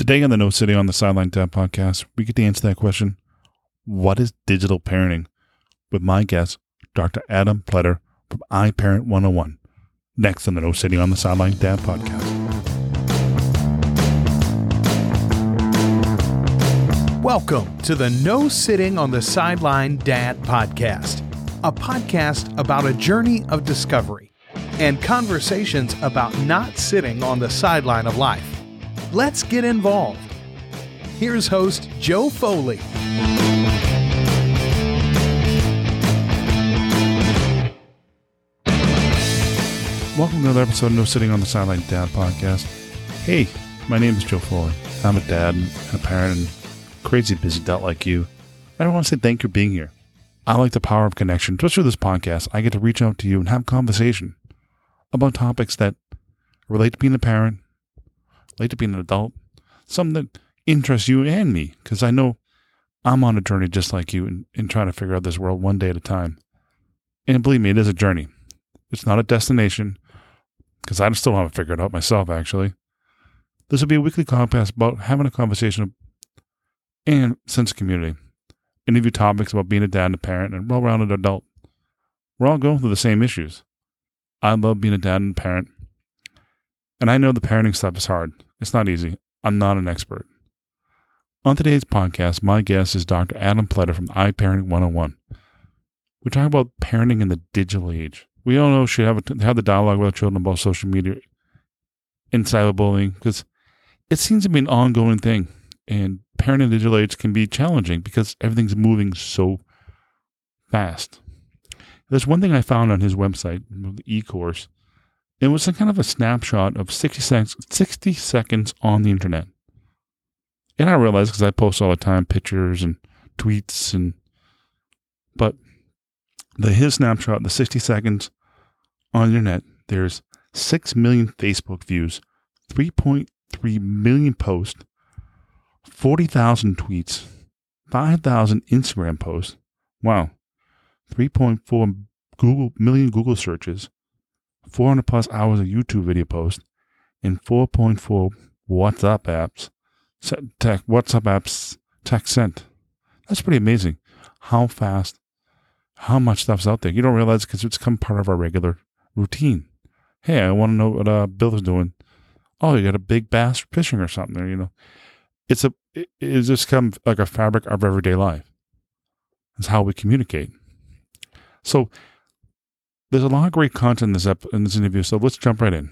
Today on the No Sitting on the Sideline Dad podcast, we get to answer that question What is digital parenting? with my guest, Dr. Adam Pletter from iParent 101. Next on the No Sitting on the Sideline Dad podcast. Welcome to the No Sitting on the Sideline Dad podcast, a podcast about a journey of discovery and conversations about not sitting on the sideline of life. Let's get involved. Here's host Joe Foley. Welcome to another episode of No Sitting on the Sideline Dad podcast. Hey, my name is Joe Foley. I'm a dad and a parent and crazy busy adult like you. I don't want to say thank you for being here. I like the power of connection. Just through this podcast, I get to reach out to you and have conversation about topics that relate to being a parent, relate to being an adult, something that interests you and me, because I know I'm on a journey just like you in, in trying to figure out this world one day at a time. And believe me, it is a journey. It's not a destination, because I still haven't figured it out myself, actually. This will be a weekly podcast about having a conversation and sense of community. Interview topics about being a dad and a parent and well rounded adult. We're all going through the same issues. I love being a dad and a parent. And I know the parenting stuff is hard. It's not easy. I'm not an expert. On today's podcast, my guest is Dr. Adam Pletter from iParenting 101. We talk about parenting in the digital age. We all know should have, a, have the dialogue with our children about social media and cyberbullying because it seems to be an ongoing thing. And parenting in the digital age can be challenging because everything's moving so fast. There's one thing I found on his website, the e-course. It was a kind of a snapshot of 60 seconds, 60 seconds on the internet. And I realized because I post all the time pictures and tweets and but the his snapshot, the 60 seconds on the internet, there's 6 million Facebook views, 3.3 million posts, 40,000 tweets, 5,000 Instagram posts. Wow. 3.4 Google million Google searches, 400 plus hours of YouTube video posts, and 4.4 WhatsApp apps, tech, WhatsApp apps text sent. That's pretty amazing. How fast, how much stuff's out there. You don't realize because it's become part of our regular routine. Hey, I want to know what uh, Bill is doing. Oh, you got a big bass fishing or something there. You know, it's a it, it's just come like a fabric of everyday life. It's how we communicate. So there's a lot of great content in this ep- in this interview. So let's jump right in.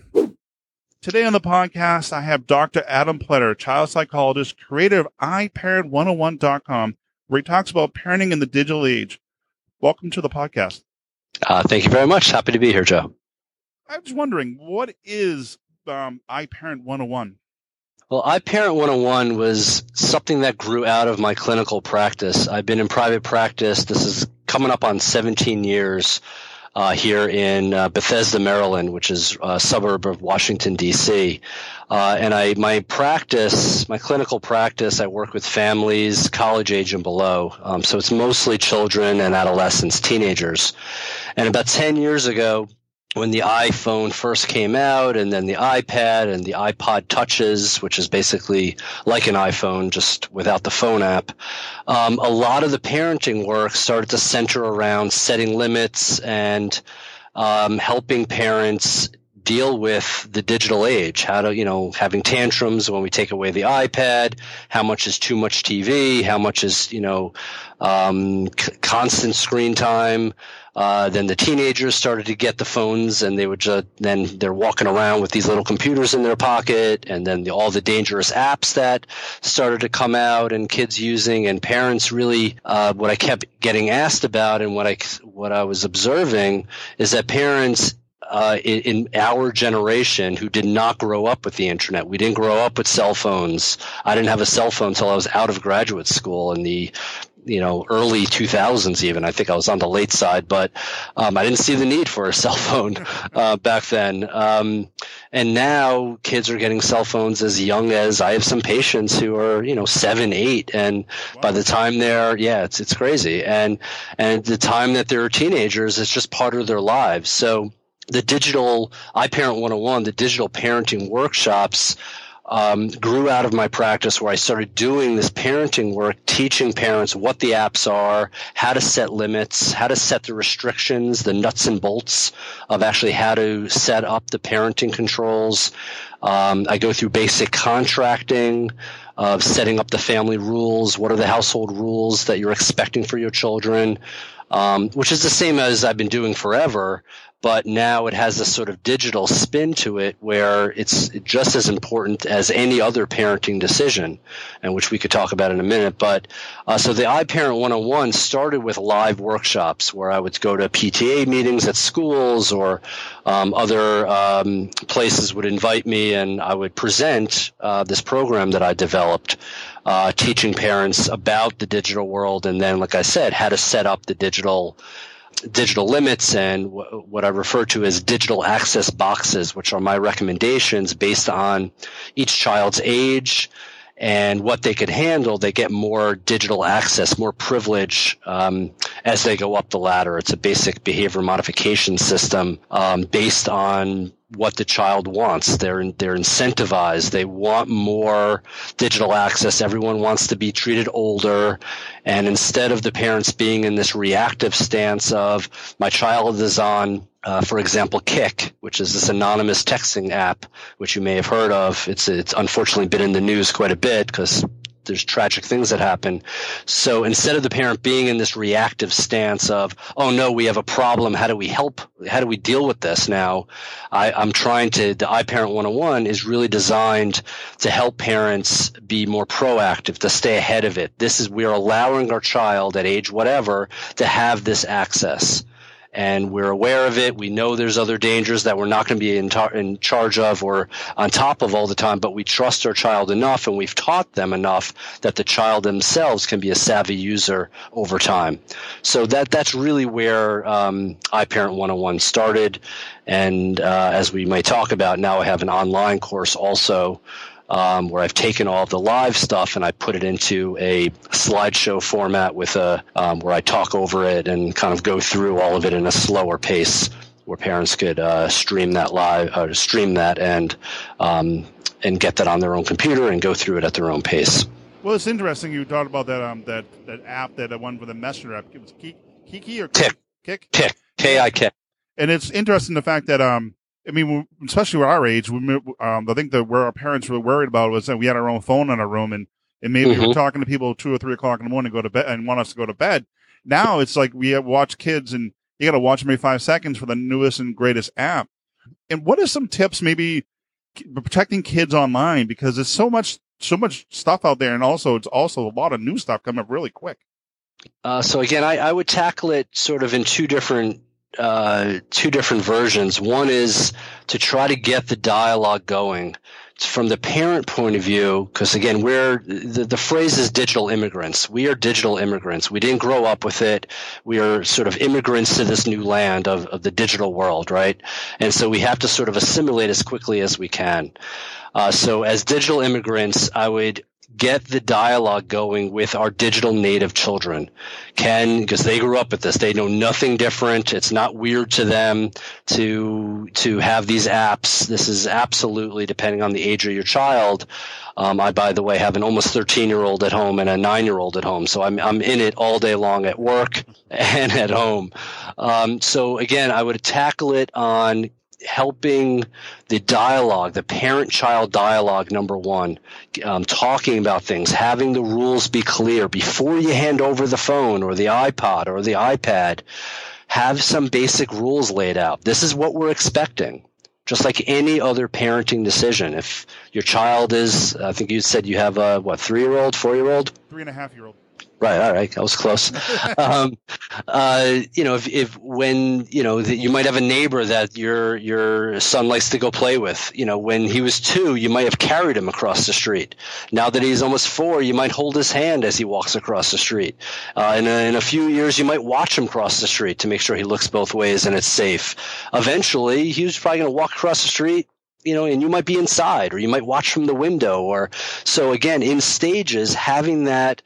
Today on the podcast, I have Dr. Adam Pletter, child psychologist, creator of iParent101.com, where he talks about parenting in the digital age. Welcome to the podcast. Uh, thank you very much. Happy to be here, Joe. I was wondering, what is um, iParent 101? Well, iParent 101 was something that grew out of my clinical practice. I've been in private practice. This is coming up on 17 years uh, here in uh, Bethesda, Maryland, which is a suburb of Washington D.C. Uh, and I, my practice, my clinical practice, I work with families, college age and below. Um, so it's mostly children and adolescents, teenagers. And about 10 years ago, when the iPhone first came out, and then the iPad and the iPod touches, which is basically like an iPhone, just without the phone app, um, a lot of the parenting work started to center around setting limits and um, helping parents deal with the digital age. How to you know having tantrums when we take away the ipad how much is too much tv how much is you know um, c- constant screen time uh, then the teenagers started to get the phones, and they would just then they're walking around with these little computers in their pocket, and then the, all the dangerous apps that started to come out, and kids using, and parents really. Uh, what I kept getting asked about, and what I what I was observing is that parents uh, in, in, our generation who did not grow up with the internet. We didn't grow up with cell phones. I didn't have a cell phone until I was out of graduate school in the you know early 2000s even. I think i was on the late side but um, i didn't see the need for a cell phone uh, back then. Um, and now kids are getting cell phones as young as i have some patients who are you know seven eight and wow. by the time they're yeah it's it's crazy. And and the time that they're teenagers it's just part of their lives. So the digital iParent 101, the digital parenting workshops um, grew out of my practice where I started doing this parenting work, teaching parents what the apps are, how to set limits, how to set the restrictions, the nuts and bolts of actually how to set up the parenting controls. Um, I go through basic contracting of setting up the family rules. What are the household rules that you're expecting for your children? Um, which is the same as I've been doing forever but now it has a sort of digital spin to it where it's just as important as any other parenting decision, and which we could talk about in a minute. But uh, so the iParent 101 started with live workshops where I would go to PTA meetings at schools or um, other um, places would invite me, and I would present uh, this program that I developed. Uh, teaching parents about the digital world, and then, like I said, how to set up the digital digital limits and w- what I refer to as digital access boxes, which are my recommendations based on each child's age and what they could handle. They get more digital access, more privilege um, as they go up the ladder. It's a basic behavior modification system um, based on what the child wants. They're they're incentivized. They want more digital access. Everyone wants to be treated older, and instead of the parents being in this reactive stance of my child is on, uh, for example, Kik, which is this anonymous texting app, which you may have heard of. It's it's unfortunately been in the news quite a bit because there's tragic things that happen. So instead of the parent being in this reactive stance of, oh no, we have a problem. How do we help? How do we deal with this now? I, I'm trying to, the iParent 101 is really designed to help parents be more proactive, to stay ahead of it. This is, we're allowing our child at age whatever to have this access and we're aware of it. We know there's other dangers that we're not going to be in, tar- in, charge of or on top of all the time, but we trust our child enough and we've taught them enough that the child themselves can be a savvy user over time. So that that's really where um, iParent 101 started. And uh, as we may talk about, now I have an online course also um, where I've taken all of the live stuff and I put it into a slideshow format with a um, where I talk over it and kind of go through all of it in a slower pace, where parents could uh, stream that live, uh, stream that and um, and get that on their own computer and go through it at their own pace. Well, it's interesting you talked about that um that that app that one for the messenger app. It was Kiki or Kik Kik Kik K I K. And it's interesting the fact that um I mean, especially with our age, we, um, I think that where our parents were worried about was that we had our own phone in our room, and and maybe mm-hmm. we were talking to people two or three o'clock in the morning, go to bed, and want us to go to bed. Now it's like we watch kids, and you got to watch them every five seconds for the newest and greatest app. And what are some tips, maybe protecting kids online because there's so much so much stuff out there, and also it's also a lot of new stuff coming up really quick. Uh, so again, I, I would tackle it sort of in two different uh, two different versions. One is to try to get the dialogue going from the parent point of view, because again, we're the, the phrase is digital immigrants. We are digital immigrants. We didn't grow up with it. We are sort of immigrants to this new land of, of the digital world, right? And so we have to sort of assimilate as quickly as we can. Uh, so as digital immigrants, I would get the dialogue going with our digital native children. Can, because they grew up with this, they know nothing different. It's not weird to them to, to have these apps. This is absolutely depending on the age of your child. Um, I, by the way, have an almost 13 year old at home and a nine year old at home. So I'm, I'm in it all day long at work and at home. Um, so again, I would tackle it on helping the dialogue, the parent child dialogue, number one, um, talking about things, having the rules be clear before you hand over the phone or the iPod or the iPad. Have some basic rules laid out. This is what we're expecting. Just like any other parenting decision. If your child is, I think you said you have a, what, three year old, four year old? Three and a half year old. Right. All right. I was close. um, uh, you know, if, if when you know that you might have a neighbor that your your son likes to go play with. You know, when he was two, you might have carried him across the street. Now that he's almost four, you might hold his hand as he walks across the street. Uh, in, a, in a few years, you might watch him cross the street to make sure he looks both ways and it's safe. Eventually, he's probably going to walk across the street you know, and you might be inside or you might watch from the window or so again in stages having that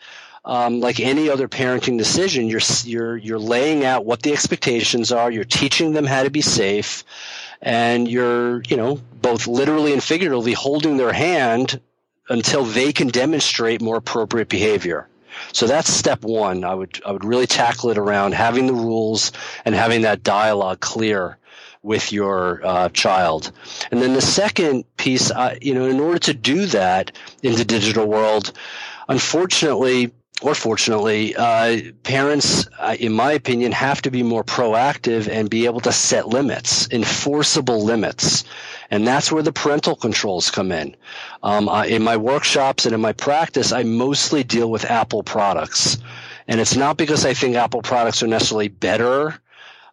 um, like any other parenting decision, you're you're you're laying out what the expectations are. You're teaching them how to be safe, and you're, you know, both literally and figuratively holding their hand until they can demonstrate more appropriate behavior. So that's step one. I would I would really tackle it around having the rules and having that dialogue clear with your uh, child. And then the second piece, uh, you know, in order to do that in the digital world, unfortunately, or fortunately, uh, parents, uh, in my opinion, have to be more proactive and be able to set limits, enforceable limits. And that's where the parental controls come in. Um, I, in my workshops and in my practice, I mostly deal with Apple products. And it's not because I think Apple products are necessarily better.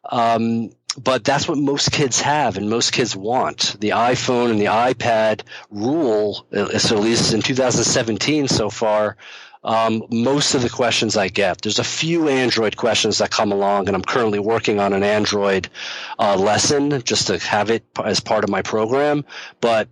Um, but that's what most kids have and most kids want. The iPhone and the iPad rule, so at least in 2017 so far, um, most of the questions I get. There's a few Android questions that come along, and I'm currently working on an Android uh, lesson just to have it as part of my program. But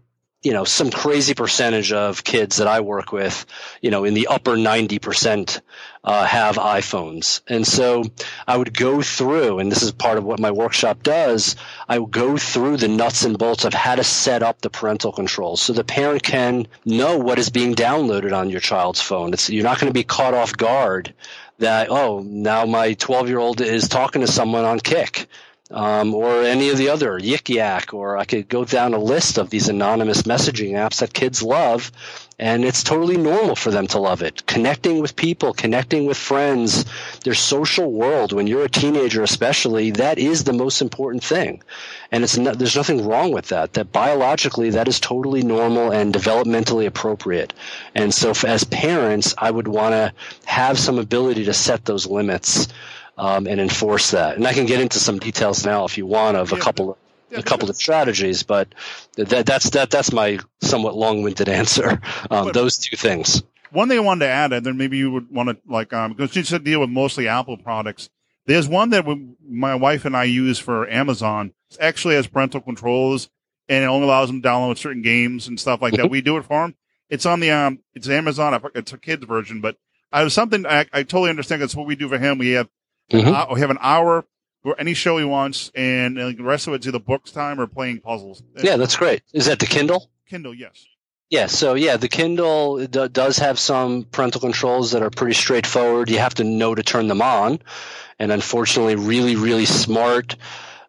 you know, some crazy percentage of kids that I work with, you know, in the upper 90% uh, have iPhones. And so I would go through, and this is part of what my workshop does, I would go through the nuts and bolts of how to set up the parental controls so the parent can know what is being downloaded on your child's phone. It's, you're not going to be caught off guard that, oh, now my 12 year old is talking to someone on Kik um, or any of the other Yik Yak, or I could go down a list of these anonymous messaging apps that kids love, and it's totally normal for them to love it. Connecting with people, connecting with friends, their social world. When you're a teenager, especially, that is the most important thing, and it's there's nothing wrong with that. That biologically, that is totally normal and developmentally appropriate. And so, as parents, I would want to have some ability to set those limits um, and enforce that. And I can get into some details now if you want of yeah, a couple of yeah, a couple of strategies, but that, that's that that's my somewhat long-winded answer. Um, those two things. One thing I wanted to add, and then maybe you would want to like um, because you said deal with mostly Apple products. There's one that my wife and I use for Amazon. It actually has parental controls, and it only allows them to download certain games and stuff like that. Mm-hmm. We do it for them. It's on the um, it's Amazon. It's a kids version, but I was something I, I totally understand. That's what we do for him. We have Mm-hmm. we have an hour for any show he wants, and the rest of it's either books time or playing puzzles. Yeah, that's great. Is that the Kindle? Kindle, yes. Yeah, so yeah, the Kindle d- does have some parental controls that are pretty straightforward. You have to know to turn them on, and unfortunately, really, really smart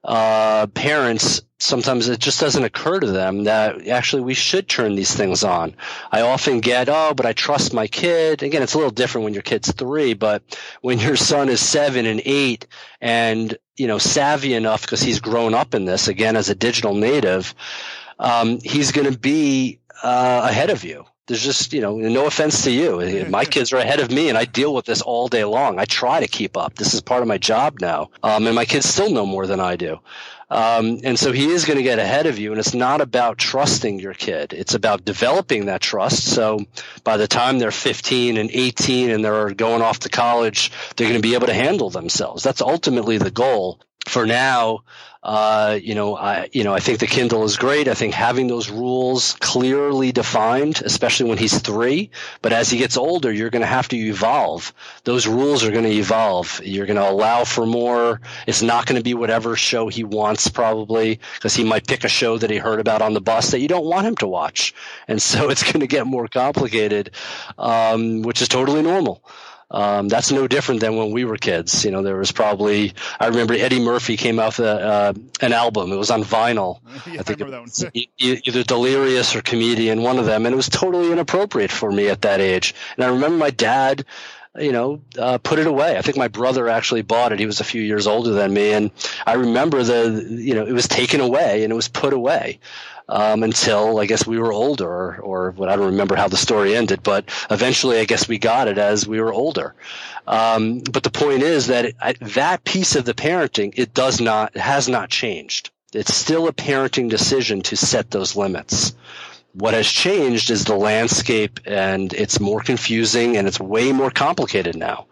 uh, parents sometimes it just doesn't occur to them that actually we should turn these things on. I often get, oh, but I trust my kid. Again, it's a little different when your kid's three, but when your son is seven and eight and, you know, savvy enough because he's grown up in this again as a digital native, um, he's going to be uh, ahead of you there's just you know no offense to you. My kids are ahead of me and i deal with this all day long. I try to keep up. This is part of my job now. Um, and my kids still know more than i do. Um, and so he is going to get ahead of you and it's not about trusting your kid. It's about developing that trust. So by the time they're 15 and 18 and they're going off to college they're going to be able to handle themselves. That's ultimately the goal for now uh, you know, I you know I think the Kindle is great. I think having those rules clearly defined, especially when he's three. But as he gets older, you're going to have to evolve. Those rules are going to evolve. You're going to allow for more. It's not going to be whatever show he wants, probably, because he might pick a show that he heard about on the bus that you don't want him to watch, and so it's going to get more complicated, um, which is totally normal. Um, that's no different than when we were kids. You know, there was probably I remember Eddie Murphy came out with a, uh, an album. It was on vinyl. Yeah, I think I it, either Delirious or Comedian, one of them, and it was totally inappropriate for me at that age. And I remember my dad you know, uh, put it away. I think my brother actually bought it. He was a few years older than me, and I remember the, you know, it was taken away and it was put away um, until I guess we were older, or, or what I don't remember how the story ended, but eventually I guess we got it as we were older. Um, but the point is that it, I, that piece of the parenting it does not it has not changed. It's still a parenting decision to set those limits. What has changed is the landscape, and it's more confusing and it's way more complicated now.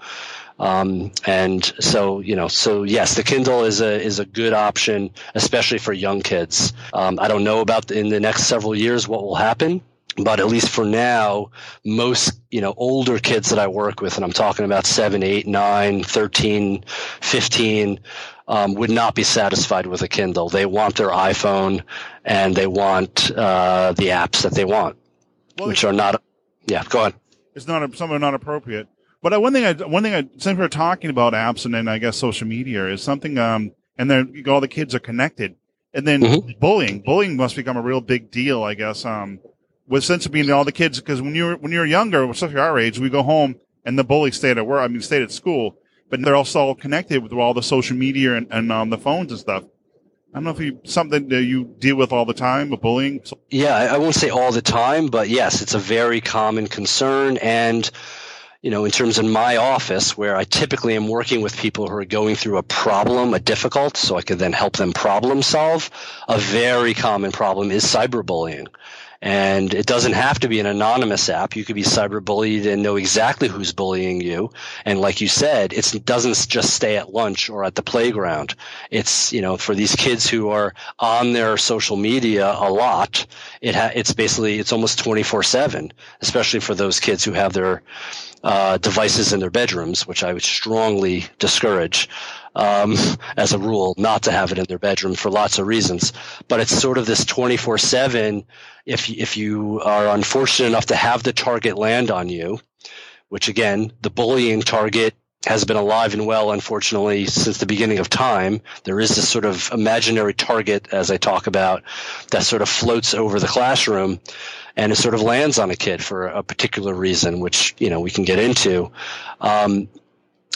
Um, and so, you know, so yes, the Kindle is a is a good option, especially for young kids. Um, I don't know about the, in the next several years what will happen. but at least for now, most, you know, older kids that I work with, and I'm talking about 7, 8, 9, 13, 15, um, would not be satisfied with a Kindle. They want their iPhone and they want uh, the apps that they want, well, which are not. Yeah, go on. It's not some are not appropriate. But uh, one thing, I one thing, I, since we're talking about apps and then I guess social media is something. Um, and then all the kids are connected, and then mm-hmm. bullying. Bullying must become a real big deal, I guess. Um, with sense of being all the kids, because when you're when you're younger, especially our age, we go home and the bully stayed at work. I mean, stayed at school, but they're also all connected with all the social media and, and um, the phones and stuff. I don't know if you something that you deal with all the time with bullying. Yeah, I won't say all the time, but yes, it's a very common concern. And you know, in terms of my office, where I typically am working with people who are going through a problem, a difficult, so I could then help them problem solve. A very common problem is cyberbullying. And it doesn't have to be an anonymous app. You could be cyberbullied and know exactly who's bullying you. And like you said, it doesn't just stay at lunch or at the playground. It's, you know, for these kids who are on their social media a lot, it ha- it's basically, it's almost 24 seven, especially for those kids who have their, uh, devices in their bedrooms, which I would strongly discourage um, as a rule not to have it in their bedroom for lots of reasons. But it's sort of this 24 7. If, if you are unfortunate enough to have the target land on you, which again, the bullying target has been alive and well, unfortunately, since the beginning of time. There is this sort of imaginary target, as I talk about, that sort of floats over the classroom and it sort of lands on a kid for a particular reason, which, you know, we can get into. Um,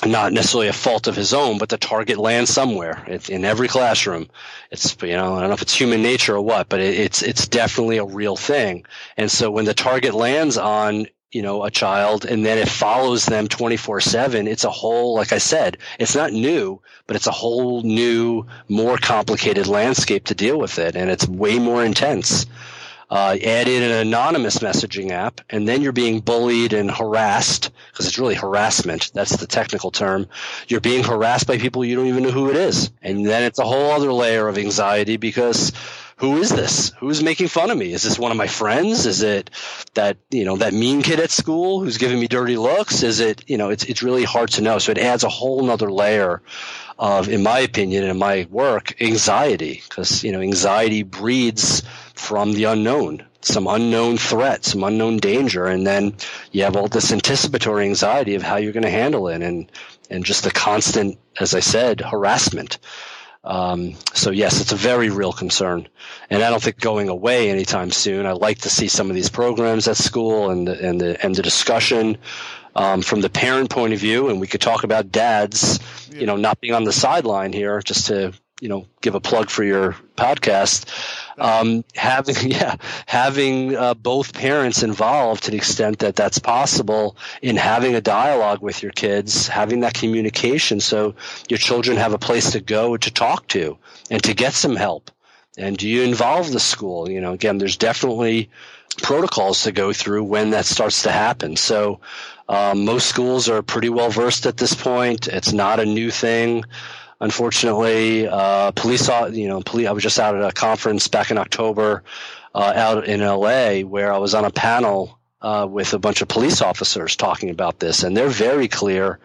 not necessarily a fault of his own, but the target lands somewhere in every classroom. It's you know I don't know if it's human nature or what, but it, it's it's definitely a real thing. And so when the target lands on you know a child and then it follows them 24 7 it's a whole like i said it's not new but it's a whole new more complicated landscape to deal with it and it's way more intense uh, add in an anonymous messaging app, and then you're being bullied and harassed because it's really harassment. That's the technical term. You're being harassed by people you don't even know who it is, and then it's a whole other layer of anxiety because who is this? Who's making fun of me? Is this one of my friends? Is it that you know that mean kid at school who's giving me dirty looks? Is it you know it's it's really hard to know. So it adds a whole other layer of, in my opinion, in my work, anxiety because you know anxiety breeds from the unknown, some unknown threat, some unknown danger, and then you have all this anticipatory anxiety of how you're going to handle it, and and just the constant, as I said, harassment. Um, so yes, it's a very real concern, and I don't think going away anytime soon. I like to see some of these programs at school and the, and the and the discussion um, from the parent point of view, and we could talk about dads, you know, not being on the sideline here, just to you know give a plug for your podcast. Um, having yeah having uh, both parents involved to the extent that that's possible in having a dialogue with your kids having that communication so your children have a place to go to talk to and to get some help. And do you involve the school? You know again there's definitely protocols to go through when that starts to happen. So um, most schools are pretty well versed at this point. It's not a new thing unfortunately, uh, police, you know, police, I was just out at a conference back in October, uh, out in LA where I was on a panel, uh, with a bunch of police officers talking about this and they're very clear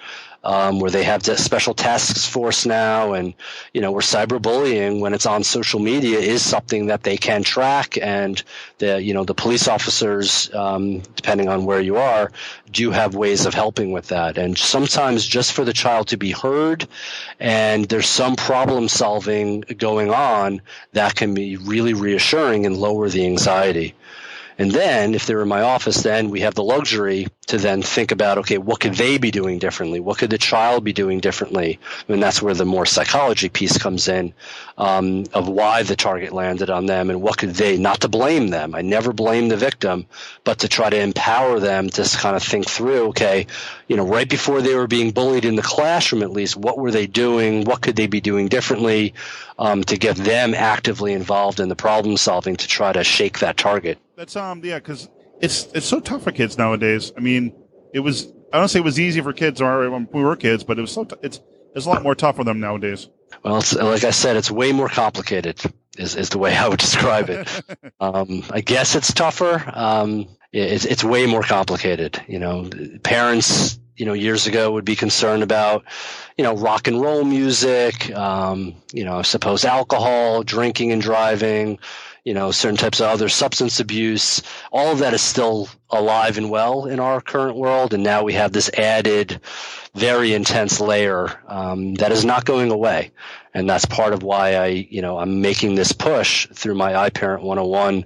um, where they have special task force now, and you know where cyberbullying, when it's on social media, is something that they can track, and the you know the police officers, um, depending on where you are, do have ways of helping with that, and sometimes just for the child to be heard, and there's some problem solving going on that can be really reassuring and lower the anxiety. And then if they're in my office, then we have the luxury to then think about, okay, what could they be doing differently? What could the child be doing differently? And that's where the more psychology piece comes in um, of why the target landed on them and what could they, not to blame them. I never blame the victim, but to try to empower them to kind of think through, okay, you know, right before they were being bullied in the classroom, at least, what were they doing? What could they be doing differently um, to get them actively involved in the problem solving to try to shake that target? That's um yeah, because it's it's so tough for kids nowadays. I mean, it was I don't say it was easy for kids or when we were kids, but it was so t- it's it's a lot more tough for them nowadays. Well, like I said, it's way more complicated. is, is the way I would describe it. um, I guess it's tougher. Um, it's, it's way more complicated. You know, parents, you know, years ago would be concerned about, you know, rock and roll music, um, you know, I suppose alcohol, drinking and driving, you know, certain types of other substance abuse. All of that is still alive and well in our current world. And now we have this added, very intense layer um, that is not going away. And that's part of why I, you know, I'm making this push through my iParent 101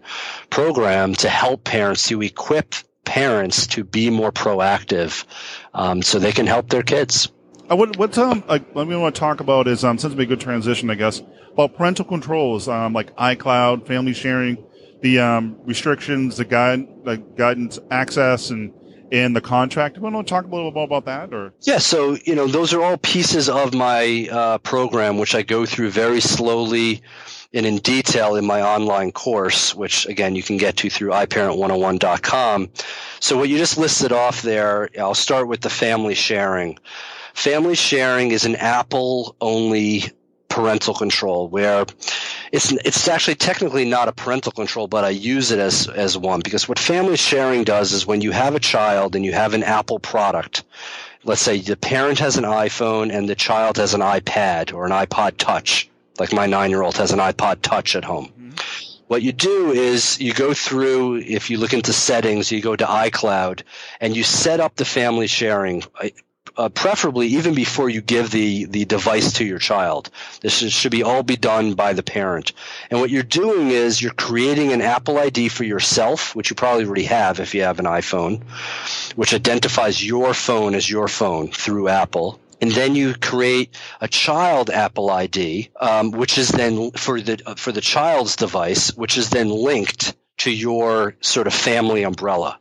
program to help parents to equip parents to be more proactive um, so they can help their kids. What, what um, like, we want to talk about is um, since it's a good transition, I guess, about parental controls, um, like iCloud, family sharing, the um, restrictions, the guide, the guidance access, and in the contract. Do you want to talk a little bit about that, or? Yeah, so you know those are all pieces of my uh, program, which I go through very slowly and in detail in my online course, which again you can get to through iparent101.com. So what you just listed off there, I'll start with the family sharing. Family sharing is an Apple only parental control where it's it's actually technically not a parental control, but I use it as as one because what family sharing does is when you have a child and you have an Apple product, let's say the parent has an iPhone and the child has an iPad or an iPod Touch, like my nine year old has an iPod Touch at home. Mm-hmm. What you do is you go through, if you look into settings, you go to iCloud and you set up the family sharing uh, preferably even before you give the, the device to your child. This should, should be all be done by the parent. And what you're doing is you're creating an Apple ID for yourself, which you probably already have if you have an iPhone, which identifies your phone as your phone through Apple and then you create a child Apple ID, um, which is then for the for the child's device, which is then linked to your sort of family umbrella.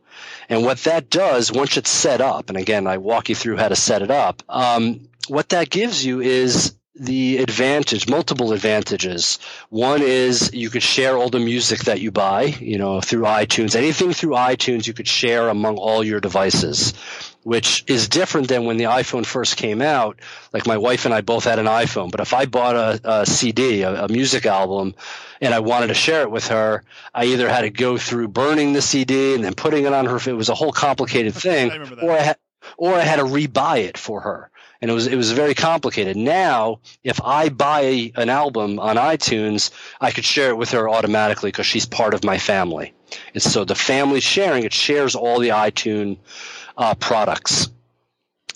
And what that does, once it's set up, and again, I walk you through how to set it up, um, what that gives you is the advantage, multiple advantages. One is you could share all the music that you buy, you know, through iTunes. Anything through iTunes you could share among all your devices, which is different than when the iPhone first came out. Like my wife and I both had an iPhone, but if I bought a, a CD, a, a music album, and I wanted to share it with her, I either had to go through burning the CD and then putting it on her. It was a whole complicated thing, I or I had, or I had to rebuy it for her and it was it was very complicated. Now, if I buy an album on iTunes, I could share it with her automatically because she's part of my family. And so the family sharing it shares all the iTunes uh, products.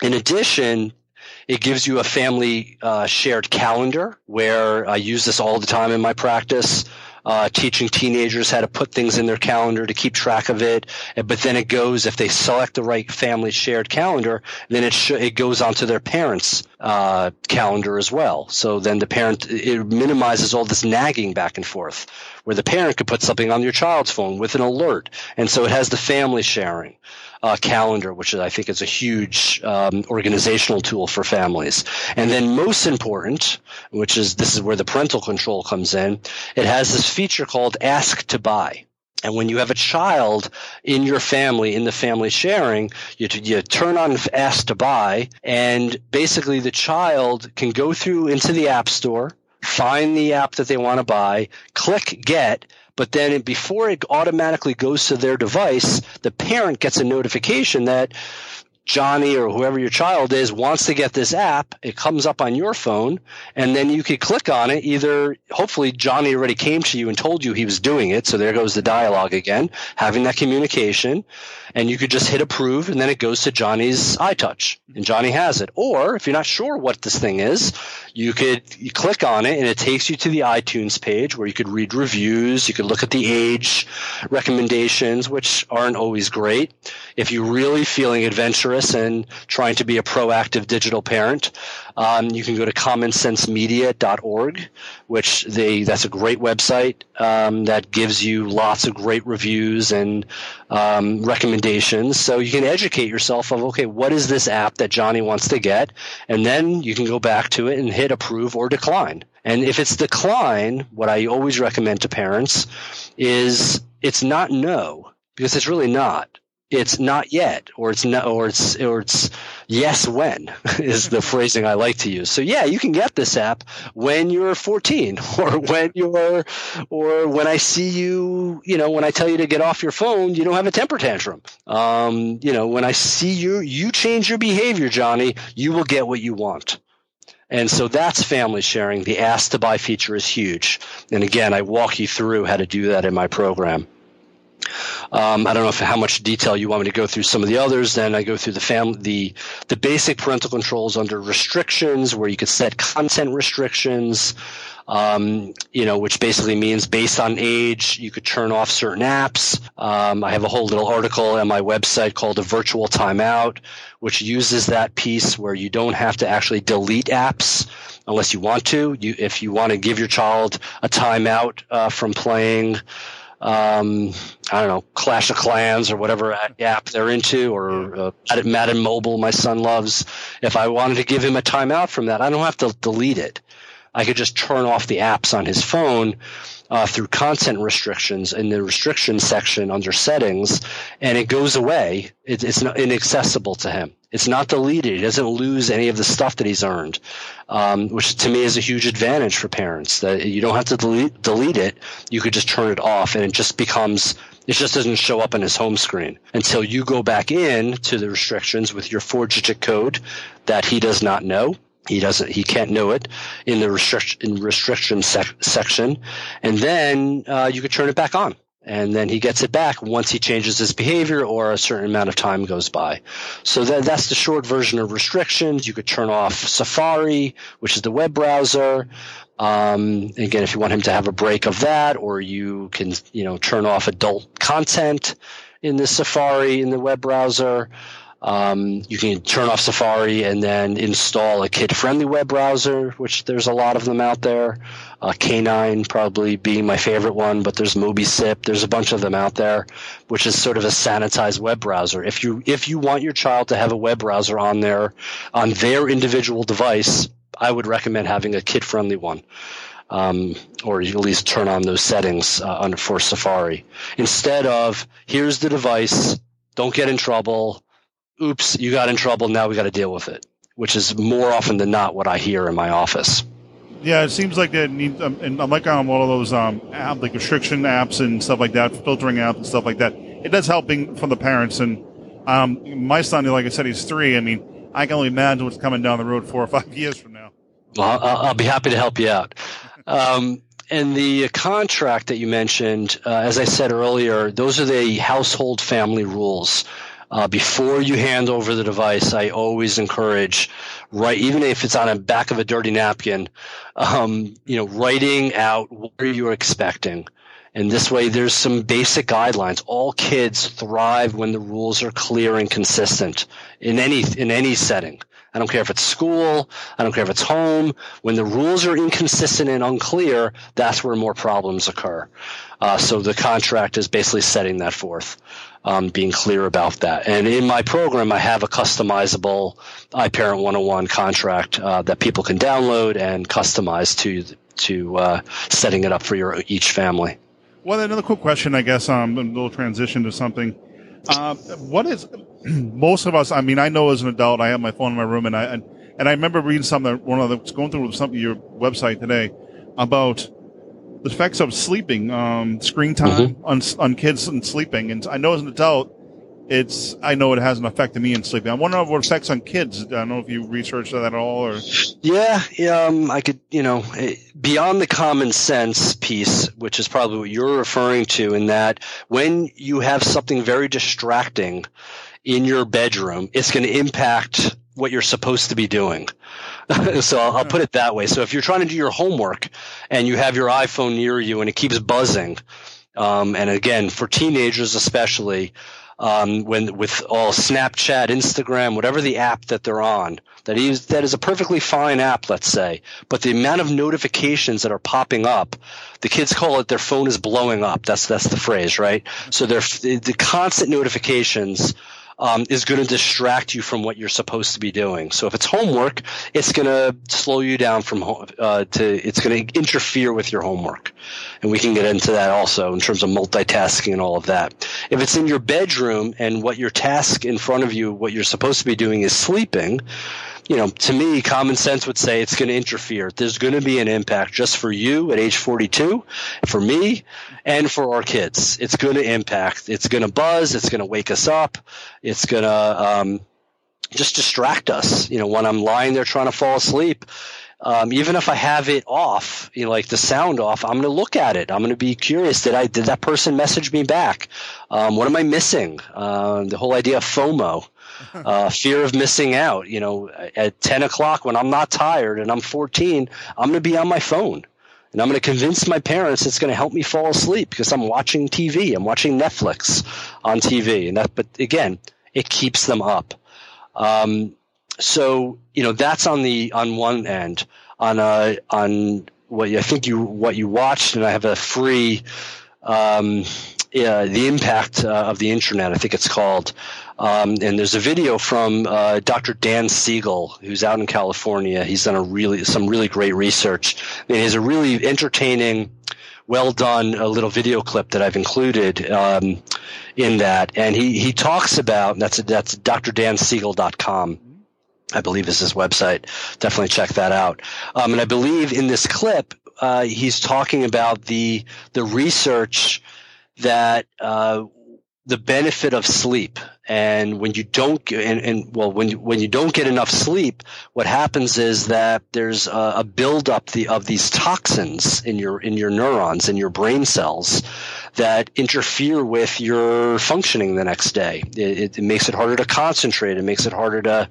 In addition, it gives you a family uh, shared calendar where I use this all the time in my practice uh, teaching teenagers how to put things in their calendar to keep track of it. But then it goes if they select the right family shared calendar, then it sh- it goes onto their parents' uh, calendar as well. So then the parent it minimizes all this nagging back and forth, where the parent could put something on your child's phone with an alert, and so it has the family sharing uh, calendar, which I think is a huge um, organizational tool for families. And then most important, which is this is where the parental control comes in, it has this feature called Ask to Buy. And when you have a child in your family, in the family sharing, you, you turn on Ask to Buy, and basically the child can go through into the App Store, find the app that they want to buy, click Get, but then before it automatically goes to their device, the parent gets a notification that Johnny or whoever your child is wants to get this app, it comes up on your phone, and then you could click on it. Either hopefully Johnny already came to you and told you he was doing it, so there goes the dialogue again, having that communication, and you could just hit approve, and then it goes to Johnny's iTouch, and Johnny has it. Or if you're not sure what this thing is, you could you click on it, and it takes you to the iTunes page where you could read reviews, you could look at the age recommendations, which aren't always great. If you're really feeling adventurous and trying to be a proactive digital parent, um, you can go to commonsensemedia.org, which they that's a great website um, that gives you lots of great reviews and um, recommendations. So you can educate yourself of okay, what is this app that Johnny wants to get, and then you can go back to it and hit approve or decline. And if it's decline, what I always recommend to parents is it's not no because it's really not it's not yet or it's not or it's or it's yes when is the phrasing I like to use. So yeah, you can get this app when you're 14 or when you're or when I see you, you know, when I tell you to get off your phone, you don't have a temper tantrum. Um, you know, when I see you you change your behavior, Johnny, you will get what you want. And so that's family sharing. The ask to buy feature is huge. And again, I walk you through how to do that in my program. Um, I don't know if, how much detail you want me to go through some of the others. Then I go through the family, the the basic parental controls under restrictions, where you could set content restrictions. Um, you know, which basically means based on age, you could turn off certain apps. Um, I have a whole little article on my website called a virtual timeout, which uses that piece where you don't have to actually delete apps unless you want to. You, if you want to give your child a timeout uh, from playing um, I don't know, Clash of Clans or whatever app they're into, or uh, Madden Mobile my son loves. If I wanted to give him a timeout from that, I don't have to delete it. I could just turn off the apps on his phone uh, through content restrictions in the restrictions section under settings, and it goes away. It, it's not inaccessible to him. It's not deleted. He doesn't lose any of the stuff that he's earned, um, which to me is a huge advantage for parents. That you don't have to delete, delete it. You could just turn it off, and it just becomes it just doesn't show up on his home screen until you go back in to the restrictions with your four digit code that he does not know he doesn't. He can't know it in the restriction in restriction sec- section, and then uh, you could turn it back on, and then he gets it back once he changes his behavior or a certain amount of time goes by. So that, that's the short version of restrictions. You could turn off Safari, which is the web browser. Um, again, if you want him to have a break of that, or you can, you know, turn off adult content in the Safari in the web browser. Um, you can turn off Safari and then install a kid-friendly web browser, which there's a lot of them out there. Uh, K9 probably being my favorite one, but there's Mobicip. There's a bunch of them out there, which is sort of a sanitized web browser. If you if you want your child to have a web browser on their on their individual device, I would recommend having a kid-friendly one. Um, or at least turn on those settings uh, for Safari instead of here's the device, don't get in trouble oops, you got in trouble. Now we got to deal with it, which is more often than not what I hear in my office. Yeah, it seems like that needs, um, and I'm like on one of those um, app, like restriction apps and stuff like that, filtering apps and stuff like that. It does helping from the parents. And um, my son, like I said, he's three. I mean, I can only imagine what's coming down the road four or five years from now. Well, I'll, I'll be happy to help you out. Um, and the contract that you mentioned, uh, as I said earlier, those are the household family rules. Uh, before you hand over the device, I always encourage, right, even if it's on the back of a dirty napkin, um, you know, writing out what you're expecting. And this way, there's some basic guidelines. All kids thrive when the rules are clear and consistent in any in any setting. I don't care if it's school. I don't care if it's home. When the rules are inconsistent and unclear, that's where more problems occur. Uh, so the contract is basically setting that forth um, being clear about that. And in my program, I have a customizable iParent 101 contract uh, that people can download and customize to to uh, setting it up for your each family. Well, another quick question, I guess. Um, a little transition to something. Uh, what is most of us? I mean, I know as an adult, I have my phone in my room, and I and, and I remember reading something. One of the going through something your website today about the effects of sleeping, um, screen time mm-hmm. on on kids and sleeping. And I know as an adult, it's I know it has an effect on me in sleeping. I wonder what effects on kids. I don't know if you researched that at all or. Yeah, um, I could, you know, eh, beyond the common sense piece, which is probably what you're referring to, in that when you have something very distracting in your bedroom, it's going to impact what you're supposed to be doing. so I'll, I'll, put it that way. So if you're trying to do your homework and you have your iPhone near you and it keeps buzzing, um, and again for teenagers especially, um, when with all Snapchat, Instagram, whatever the app that they're on, that is that is a perfectly fine app, let's say, but the amount of notifications that are popping up, the kids call it their phone is blowing up. That's that's the phrase, right? So they're the constant notifications um, is going to distract you from what you're supposed to be doing. So if it's homework, it's going to slow you down from uh, to it's going to interfere with your homework, and we can get into that also in terms of multitasking and all of that. If it's in your bedroom and what your task in front of you, what you're supposed to be doing is sleeping you know, to me, common sense would say it's going to interfere. There's going to be an impact just for you at age 42, for me, and for our kids. It's going to impact. It's going to buzz. It's going to wake us up. It's going to um, just distract us. You know, when I'm lying there trying to fall asleep, um, even if I have it off, you know, like the sound off, I'm going to look at it. I'm going to be curious. Did I did that person message me back? Um, what am I missing? Uh, the whole idea of FOMO uh, fear of missing out. You know, at 10 o'clock when I'm not tired and I'm 14, I'm going to be on my phone. And I'm going to convince my parents it's going to help me fall asleep because I'm watching TV. I'm watching Netflix on TV. And that, but again, it keeps them up. Um, so, you know, that's on the, on one end. On, uh, on what I think you, what you watched, and I have a free, um, uh, the impact uh, of the internet. I think it's called. Um, and there's a video from uh, Dr. Dan Siegel, who's out in California. He's done a really some really great research. And he has a really entertaining, well done a little video clip that I've included um, in that. And he he talks about that's that's drdansiegel.com. I believe is his website. Definitely check that out. Um, and I believe in this clip, uh, he's talking about the the research that uh, the benefit of sleep. And when you don't and, and well when you, when you don't get enough sleep what happens is that there's a, a buildup the, of these toxins in your in your neurons in your brain cells that interfere with your functioning the next day. It, it makes it harder to concentrate. It makes it harder to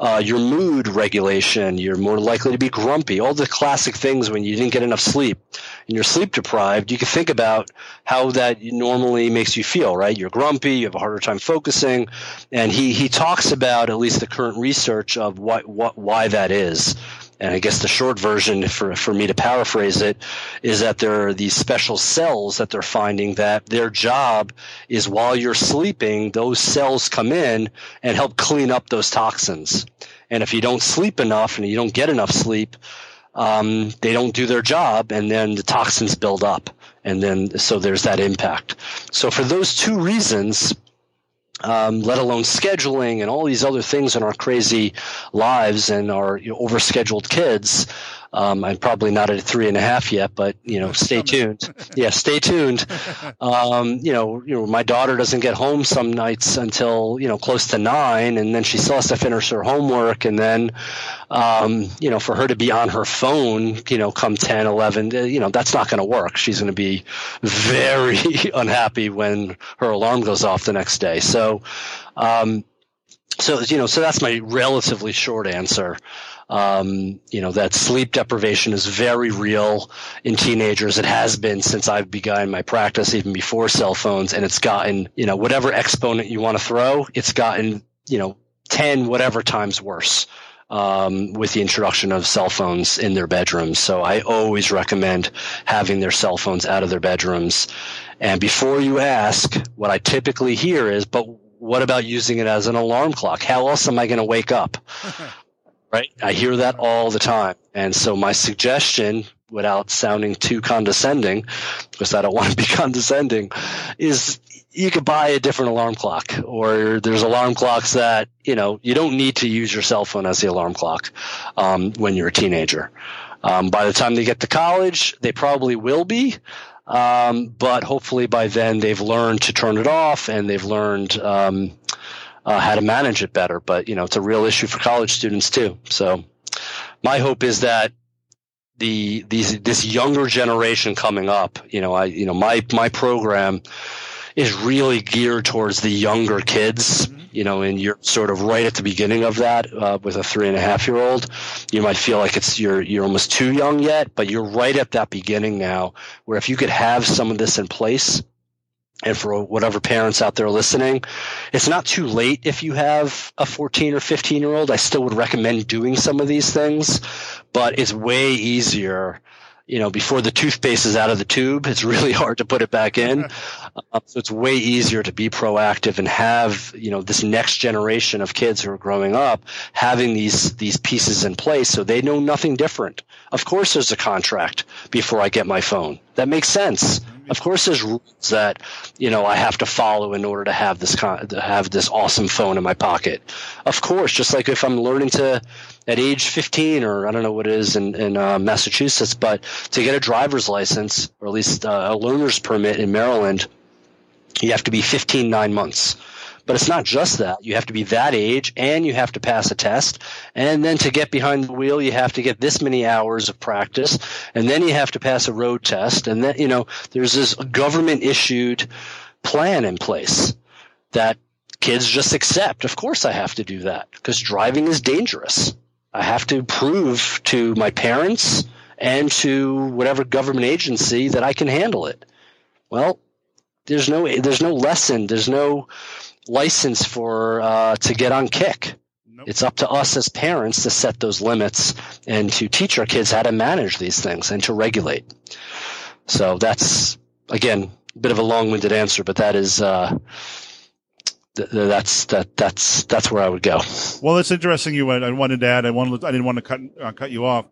uh, your mood regulation. You're more likely to be grumpy. All the classic things when you didn't get enough sleep and you're sleep deprived. You can think about how that normally makes you feel. Right? You're grumpy. You have a harder time focusing. And he he talks about at least the current research of what what why that is. And I guess the short version, for, for me to paraphrase it, is that there are these special cells that they're finding that their job is while you're sleeping, those cells come in and help clean up those toxins. And if you don't sleep enough and you don't get enough sleep, um, they don't do their job and then the toxins build up. And then, so there's that impact. So for those two reasons, um, let alone scheduling and all these other things in our crazy lives and our you know, overscheduled kids. Um, I'm probably not at three and a half yet, but you know, stay tuned. yeah, stay tuned. Um, you know, you know, my daughter doesn't get home some nights until you know close to nine, and then she still has to finish her homework, and then, um, you know, for her to be on her phone, you know, come 10, 11, uh, you know, that's not going to work. She's going to be very unhappy when her alarm goes off the next day. So, um, so you know, so that's my relatively short answer. Um, you know, that sleep deprivation is very real in teenagers. It has been since I've begun my practice, even before cell phones. And it's gotten, you know, whatever exponent you want to throw, it's gotten, you know, 10 whatever times worse. Um, with the introduction of cell phones in their bedrooms. So I always recommend having their cell phones out of their bedrooms. And before you ask, what I typically hear is, but what about using it as an alarm clock? How else am I going to wake up? Right? I hear that all the time. And so my suggestion, without sounding too condescending, because I don't want to be condescending, is you could buy a different alarm clock or there's alarm clocks that, you know, you don't need to use your cell phone as the alarm clock um, when you're a teenager. Um, by the time they get to college, they probably will be. Um, but hopefully by then they've learned to turn it off and they've learned um, uh, how to manage it better. But you know, it's a real issue for college students too. So my hope is that the these this younger generation coming up, you know, I you know my my program is really geared towards the younger kids. Mm-hmm. You know, and you're sort of right at the beginning of that uh, with a three and a half year old. You might feel like it's you're you're almost too young yet, but you're right at that beginning now. Where if you could have some of this in place, and for whatever parents out there listening, it's not too late if you have a 14 or 15 year old. I still would recommend doing some of these things, but it's way easier. You know, before the toothpaste is out of the tube, it's really hard to put it back in. Uh, so it's way easier to be proactive and have you know this next generation of kids who are growing up having these these pieces in place so they know nothing different. Of course, there's a contract before I get my phone. That makes sense. Of course, there's rules that you know I have to follow in order to have this con- to have this awesome phone in my pocket. Of course, just like if I'm learning to at age 15 or I don't know what it is in, in uh, Massachusetts, but to get a driver's license or at least uh, a learner's permit in Maryland, you have to be 15 nine months. But it's not just that. You have to be that age and you have to pass a test. And then to get behind the wheel, you have to get this many hours of practice. And then you have to pass a road test. And then, you know, there's this government issued plan in place that kids just accept. Of course I have to do that because driving is dangerous. I have to prove to my parents and to whatever government agency that I can handle it. Well, there's no there's no lesson, there's no license for uh, to get on Kik. Nope. It's up to us as parents to set those limits and to teach our kids how to manage these things and to regulate. So that's again a bit of a long-winded answer, but that is uh, th- that's that that's that's where I would go. Well, it's interesting. You I wanted to add. I wanted I didn't want to cut uh, cut you off,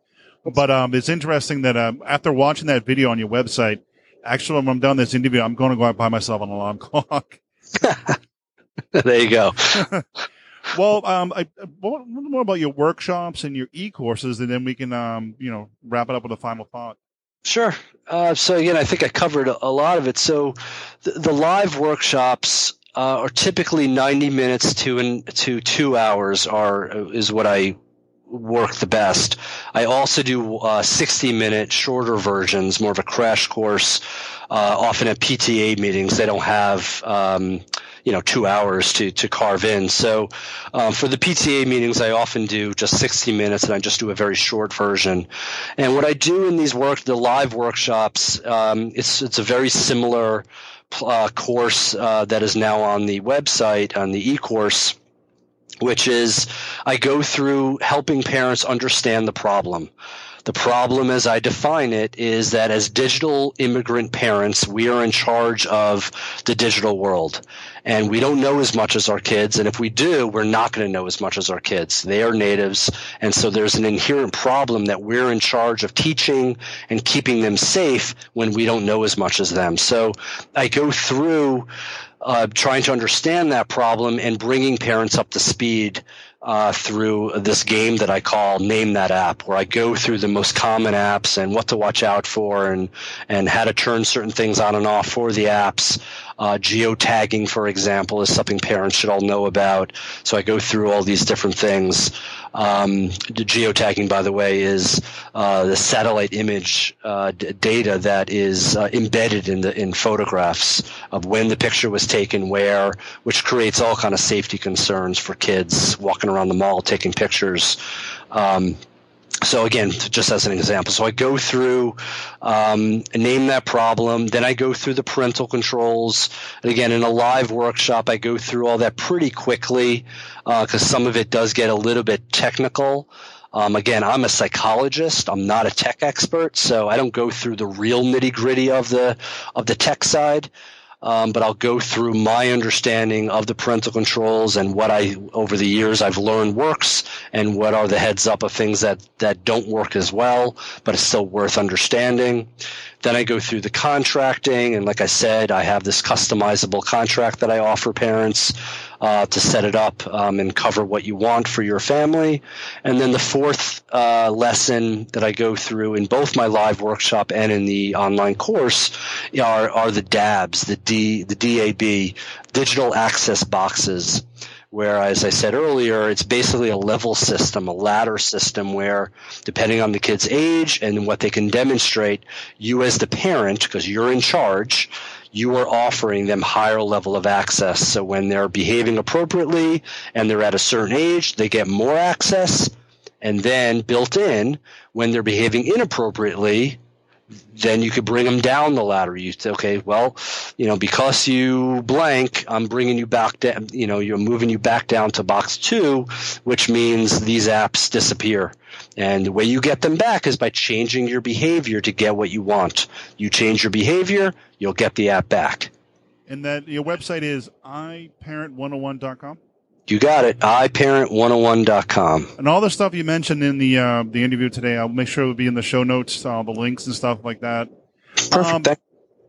but um, it's interesting that um, after watching that video on your website, actually, when I'm done this interview, I'm going to go out and buy myself an alarm clock. there you go. well, um, I, what more about your workshops and your e-courses, and then we can, um, you know, wrap it up with a final thought. Sure. Uh, so again, I think I covered a lot of it. So the, the live workshops uh, are typically 90 minutes to an, to two hours are is what I work the best. I also do uh, 60 minute shorter versions, more of a crash course. Uh, often at PTA meetings, they don't have um, you know two hours to to carve in. So um, for the PTA meetings, I often do just 60 minutes, and I just do a very short version. And what I do in these work, the live workshops, um, it's it's a very similar uh, course uh, that is now on the website on the e-course which is I go through helping parents understand the problem. The problem, as I define it, is that as digital immigrant parents, we are in charge of the digital world. And we don't know as much as our kids. And if we do, we're not going to know as much as our kids. They are natives. And so there's an inherent problem that we're in charge of teaching and keeping them safe when we don't know as much as them. So I go through uh, trying to understand that problem and bringing parents up to speed uh, through this game that I call Name That App, where I go through the most common apps and what to watch out for and, and how to turn certain things on and off for the apps. Uh, geotagging, for example, is something parents should all know about. So I go through all these different things. Um, geotagging, by the way, is uh, the satellite image uh, d- data that is uh, embedded in the in photographs of when the picture was taken, where, which creates all kind of safety concerns for kids walking around the mall taking pictures. Um, so again, just as an example, so I go through, um, name that problem, then I go through the parental controls. And again, in a live workshop, I go through all that pretty quickly because uh, some of it does get a little bit technical. Um, again, I'm a psychologist. I'm not a tech expert, so I don't go through the real nitty gritty of the of the tech side um, but I'll go through my understanding of the parental controls and what I over the years I've learned works and what are the heads up of things that that don't work as well, but it's still worth understanding. Then I go through the contracting, and like I said, I have this customizable contract that I offer parents uh, to set it up um, and cover what you want for your family. And then the fourth uh, lesson that I go through in both my live workshop and in the online course are, are the DABs, the D, the DAB, digital access boxes where, as I said earlier, it's basically a level system, a ladder system where, depending on the kid's age and what they can demonstrate, you as the parent, because you're in charge, you are offering them higher level of access. So when they're behaving appropriately and they're at a certain age, they get more access. And then built in, when they're behaving inappropriately, then you could bring them down the ladder. You say, okay, well, you know, because you blank, I'm bringing you back down. You know, you're moving you back down to box two, which means these apps disappear. And the way you get them back is by changing your behavior to get what you want. You change your behavior, you'll get the app back. And that your website is iparent101.com. You got it. iparent101.com. And all the stuff you mentioned in the uh, the interview today, I'll make sure it will be in the show notes, all the links and stuff like that. Perfect. Um,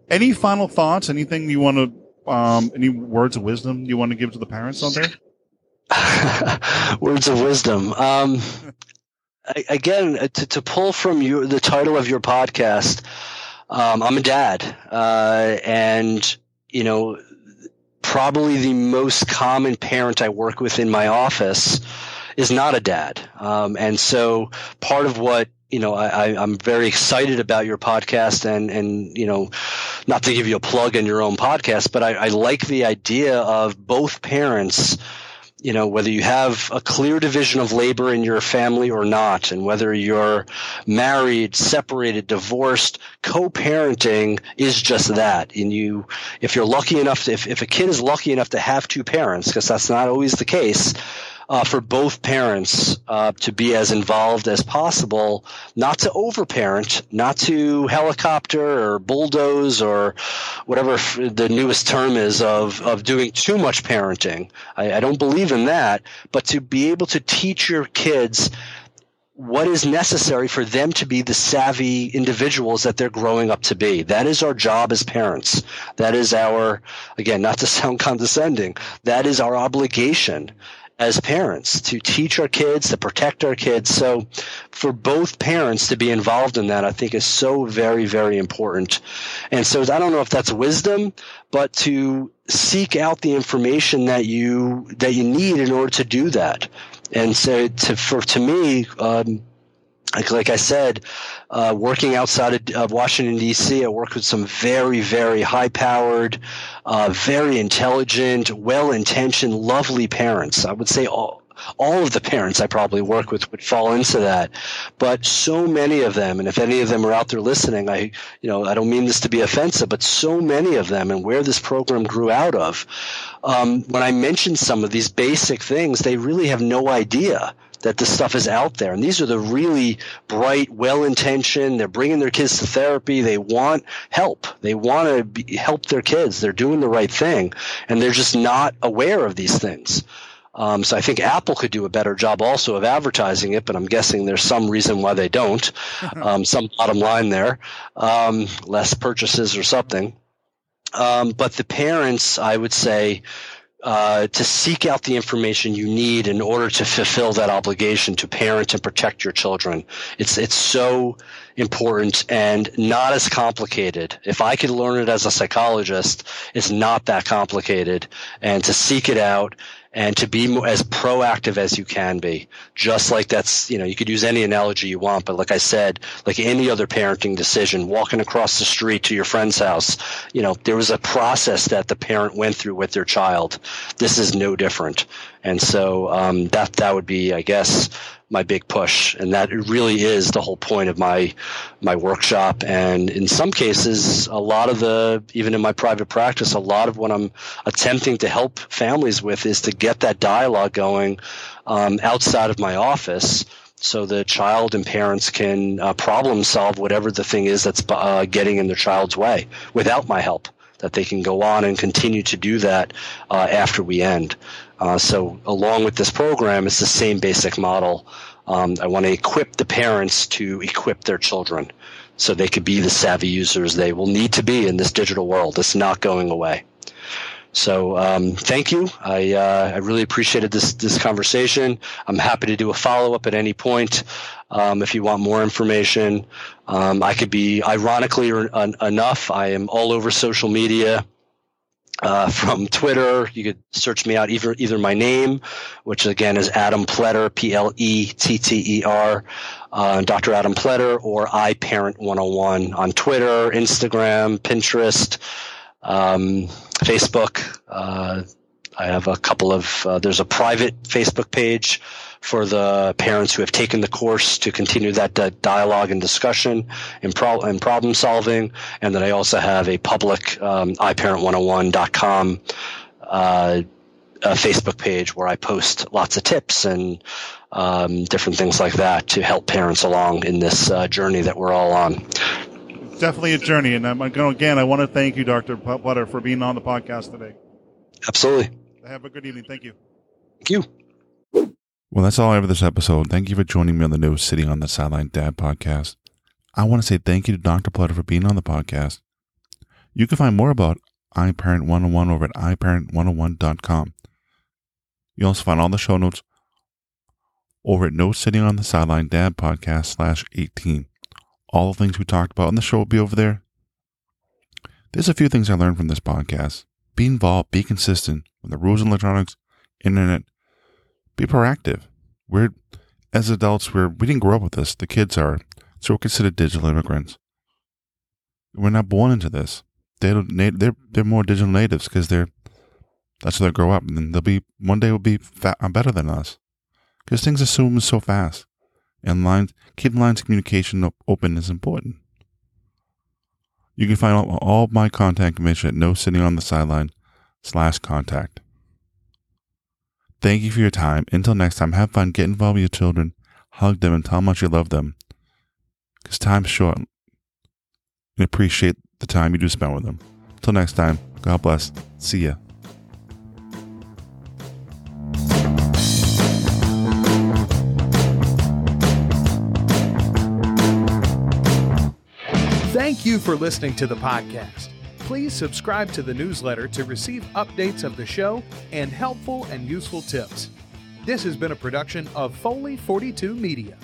any final thoughts? Anything you want to? Um, any words of wisdom you want to give to the parents out there? words of wisdom. Um, again, uh, to, to pull from your, the title of your podcast, um, I'm a dad, uh, and you know probably the most common parent I work with in my office is not a dad. Um, and so part of what you know, I, I'm very excited about your podcast and, and, you know, not to give you a plug in your own podcast, but I, I like the idea of both parents you know, whether you have a clear division of labor in your family or not, and whether you're married, separated, divorced, co-parenting is just that. And you, if you're lucky enough, to, if, if a kid is lucky enough to have two parents, because that's not always the case, uh, for both parents uh, to be as involved as possible, not to overparent, not to helicopter or bulldoze or whatever the newest term is of, of doing too much parenting. I, I don't believe in that, but to be able to teach your kids what is necessary for them to be the savvy individuals that they're growing up to be. That is our job as parents. That is our, again, not to sound condescending, that is our obligation as parents to teach our kids, to protect our kids. So for both parents to be involved in that, I think is so very, very important. And so I don't know if that's wisdom, but to seek out the information that you, that you need in order to do that. And so to, for, to me, um, like, like I said, uh, working outside of, Washington D.C., I worked with some very, very high-powered, uh, very intelligent, well-intentioned, lovely parents. I would say all all of the parents I probably work with would fall into that. But so many of them, and if any of them are out there listening, I, you know, I don't mean this to be offensive, but so many of them and where this program grew out of, um, when I mention some of these basic things, they really have no idea that this stuff is out there. And these are the really bright, well-intentioned. They're bringing their kids to therapy. They want help. They want to help their kids. They're doing the right thing, and they're just not aware of these things. Um, so I think Apple could do a better job also of advertising it, but I'm guessing there's some reason why they don't. Um, some bottom line there, um, less purchases or something. Um, but the parents, I would say, uh, to seek out the information you need in order to fulfill that obligation to parent and protect your children. It's it's so important and not as complicated. If I could learn it as a psychologist, it's not that complicated. And to seek it out and to be as proactive as you can be. Just like that's, you know, you could use any analogy you want, but like I said, like any other parenting decision, walking across the street to your friend's house, you know, there was a process that the parent went through with their child. This is no different. And so um, that that would be, I guess, my big push, and that really is the whole point of my my workshop. And in some cases, a lot of the even in my private practice, a lot of what I'm attempting to help families with is to get that dialogue going um, outside of my office. So the child and parents can uh, problem solve whatever the thing is that's uh, getting in their child's way without my help. That they can go on and continue to do that uh, after we end. Uh, so along with this program, it's the same basic model. Um, I want to equip the parents to equip their children so they could be the savvy users they will need to be in this digital world. It's not going away. So um, thank you. I uh, I really appreciated this this conversation. I'm happy to do a follow up at any point um, if you want more information. Um, I could be ironically enough. I am all over social media uh, from Twitter. You could search me out either either my name, which again is Adam Pletter, P L E T T E R, uh, Dr. Adam Pletter, or iParent101 on Twitter, Instagram, Pinterest, um, Facebook. Uh, I have a couple of. Uh, there's a private Facebook page for the parents who have taken the course to continue that uh, dialogue and discussion and, pro- and, problem solving. And then I also have a public um, iparent101.com uh, Facebook page where I post lots of tips and um, different things like that to help parents along in this uh, journey that we're all on. definitely a journey. And I'm going again. I want to thank you, Doctor Butter, for being on the podcast today. Absolutely. Have a good evening. Thank you. Thank you. Well, that's all I have for this episode. Thank you for joining me on the No Sitting on the Sideline Dad podcast. I want to say thank you to Dr. Pletter for being on the podcast. You can find more about iParent 101 over at iParent101.com. You also find all the show notes over at No Sitting on the Sideline Dad podcast slash 18. All the things we talked about in the show will be over there. There's a few things I learned from this podcast. Be involved, be consistent with the rules of electronics, internet, be proactive. We're, as adults, we're, we didn't grow up with this. The kids are, so we're considered digital immigrants. We're not born into this. They don't, they're, they're more digital natives because they're, that's how they grow up. And they'll be, one day will be fat, uh, better than us because things assume so fast. And lines, keeping lines of communication open is important. You can find all, all my contact information at no sitting on the sideline slash contact. Thank you for your time. Until next time, have fun, get involved with your children, hug them, and tell them how much you love them. Because time's short. And appreciate the time you do spend with them. Until next time, God bless. See ya. Thank you for listening to the podcast. Please subscribe to the newsletter to receive updates of the show and helpful and useful tips. This has been a production of Foley 42 Media.